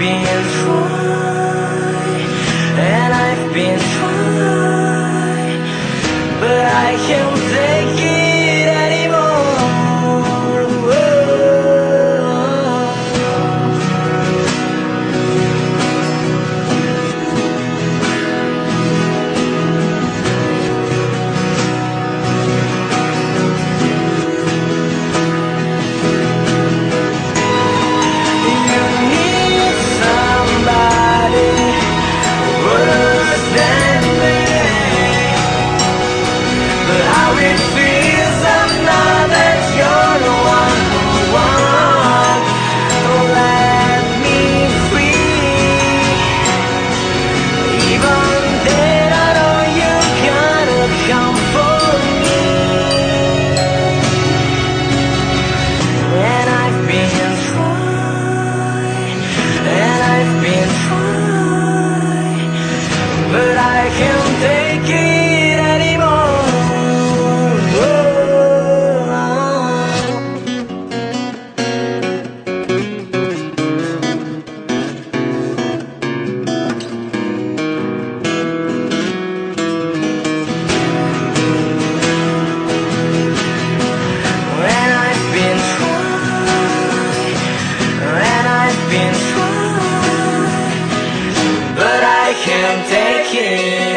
been trying, and I've been trying, but I can't. take it.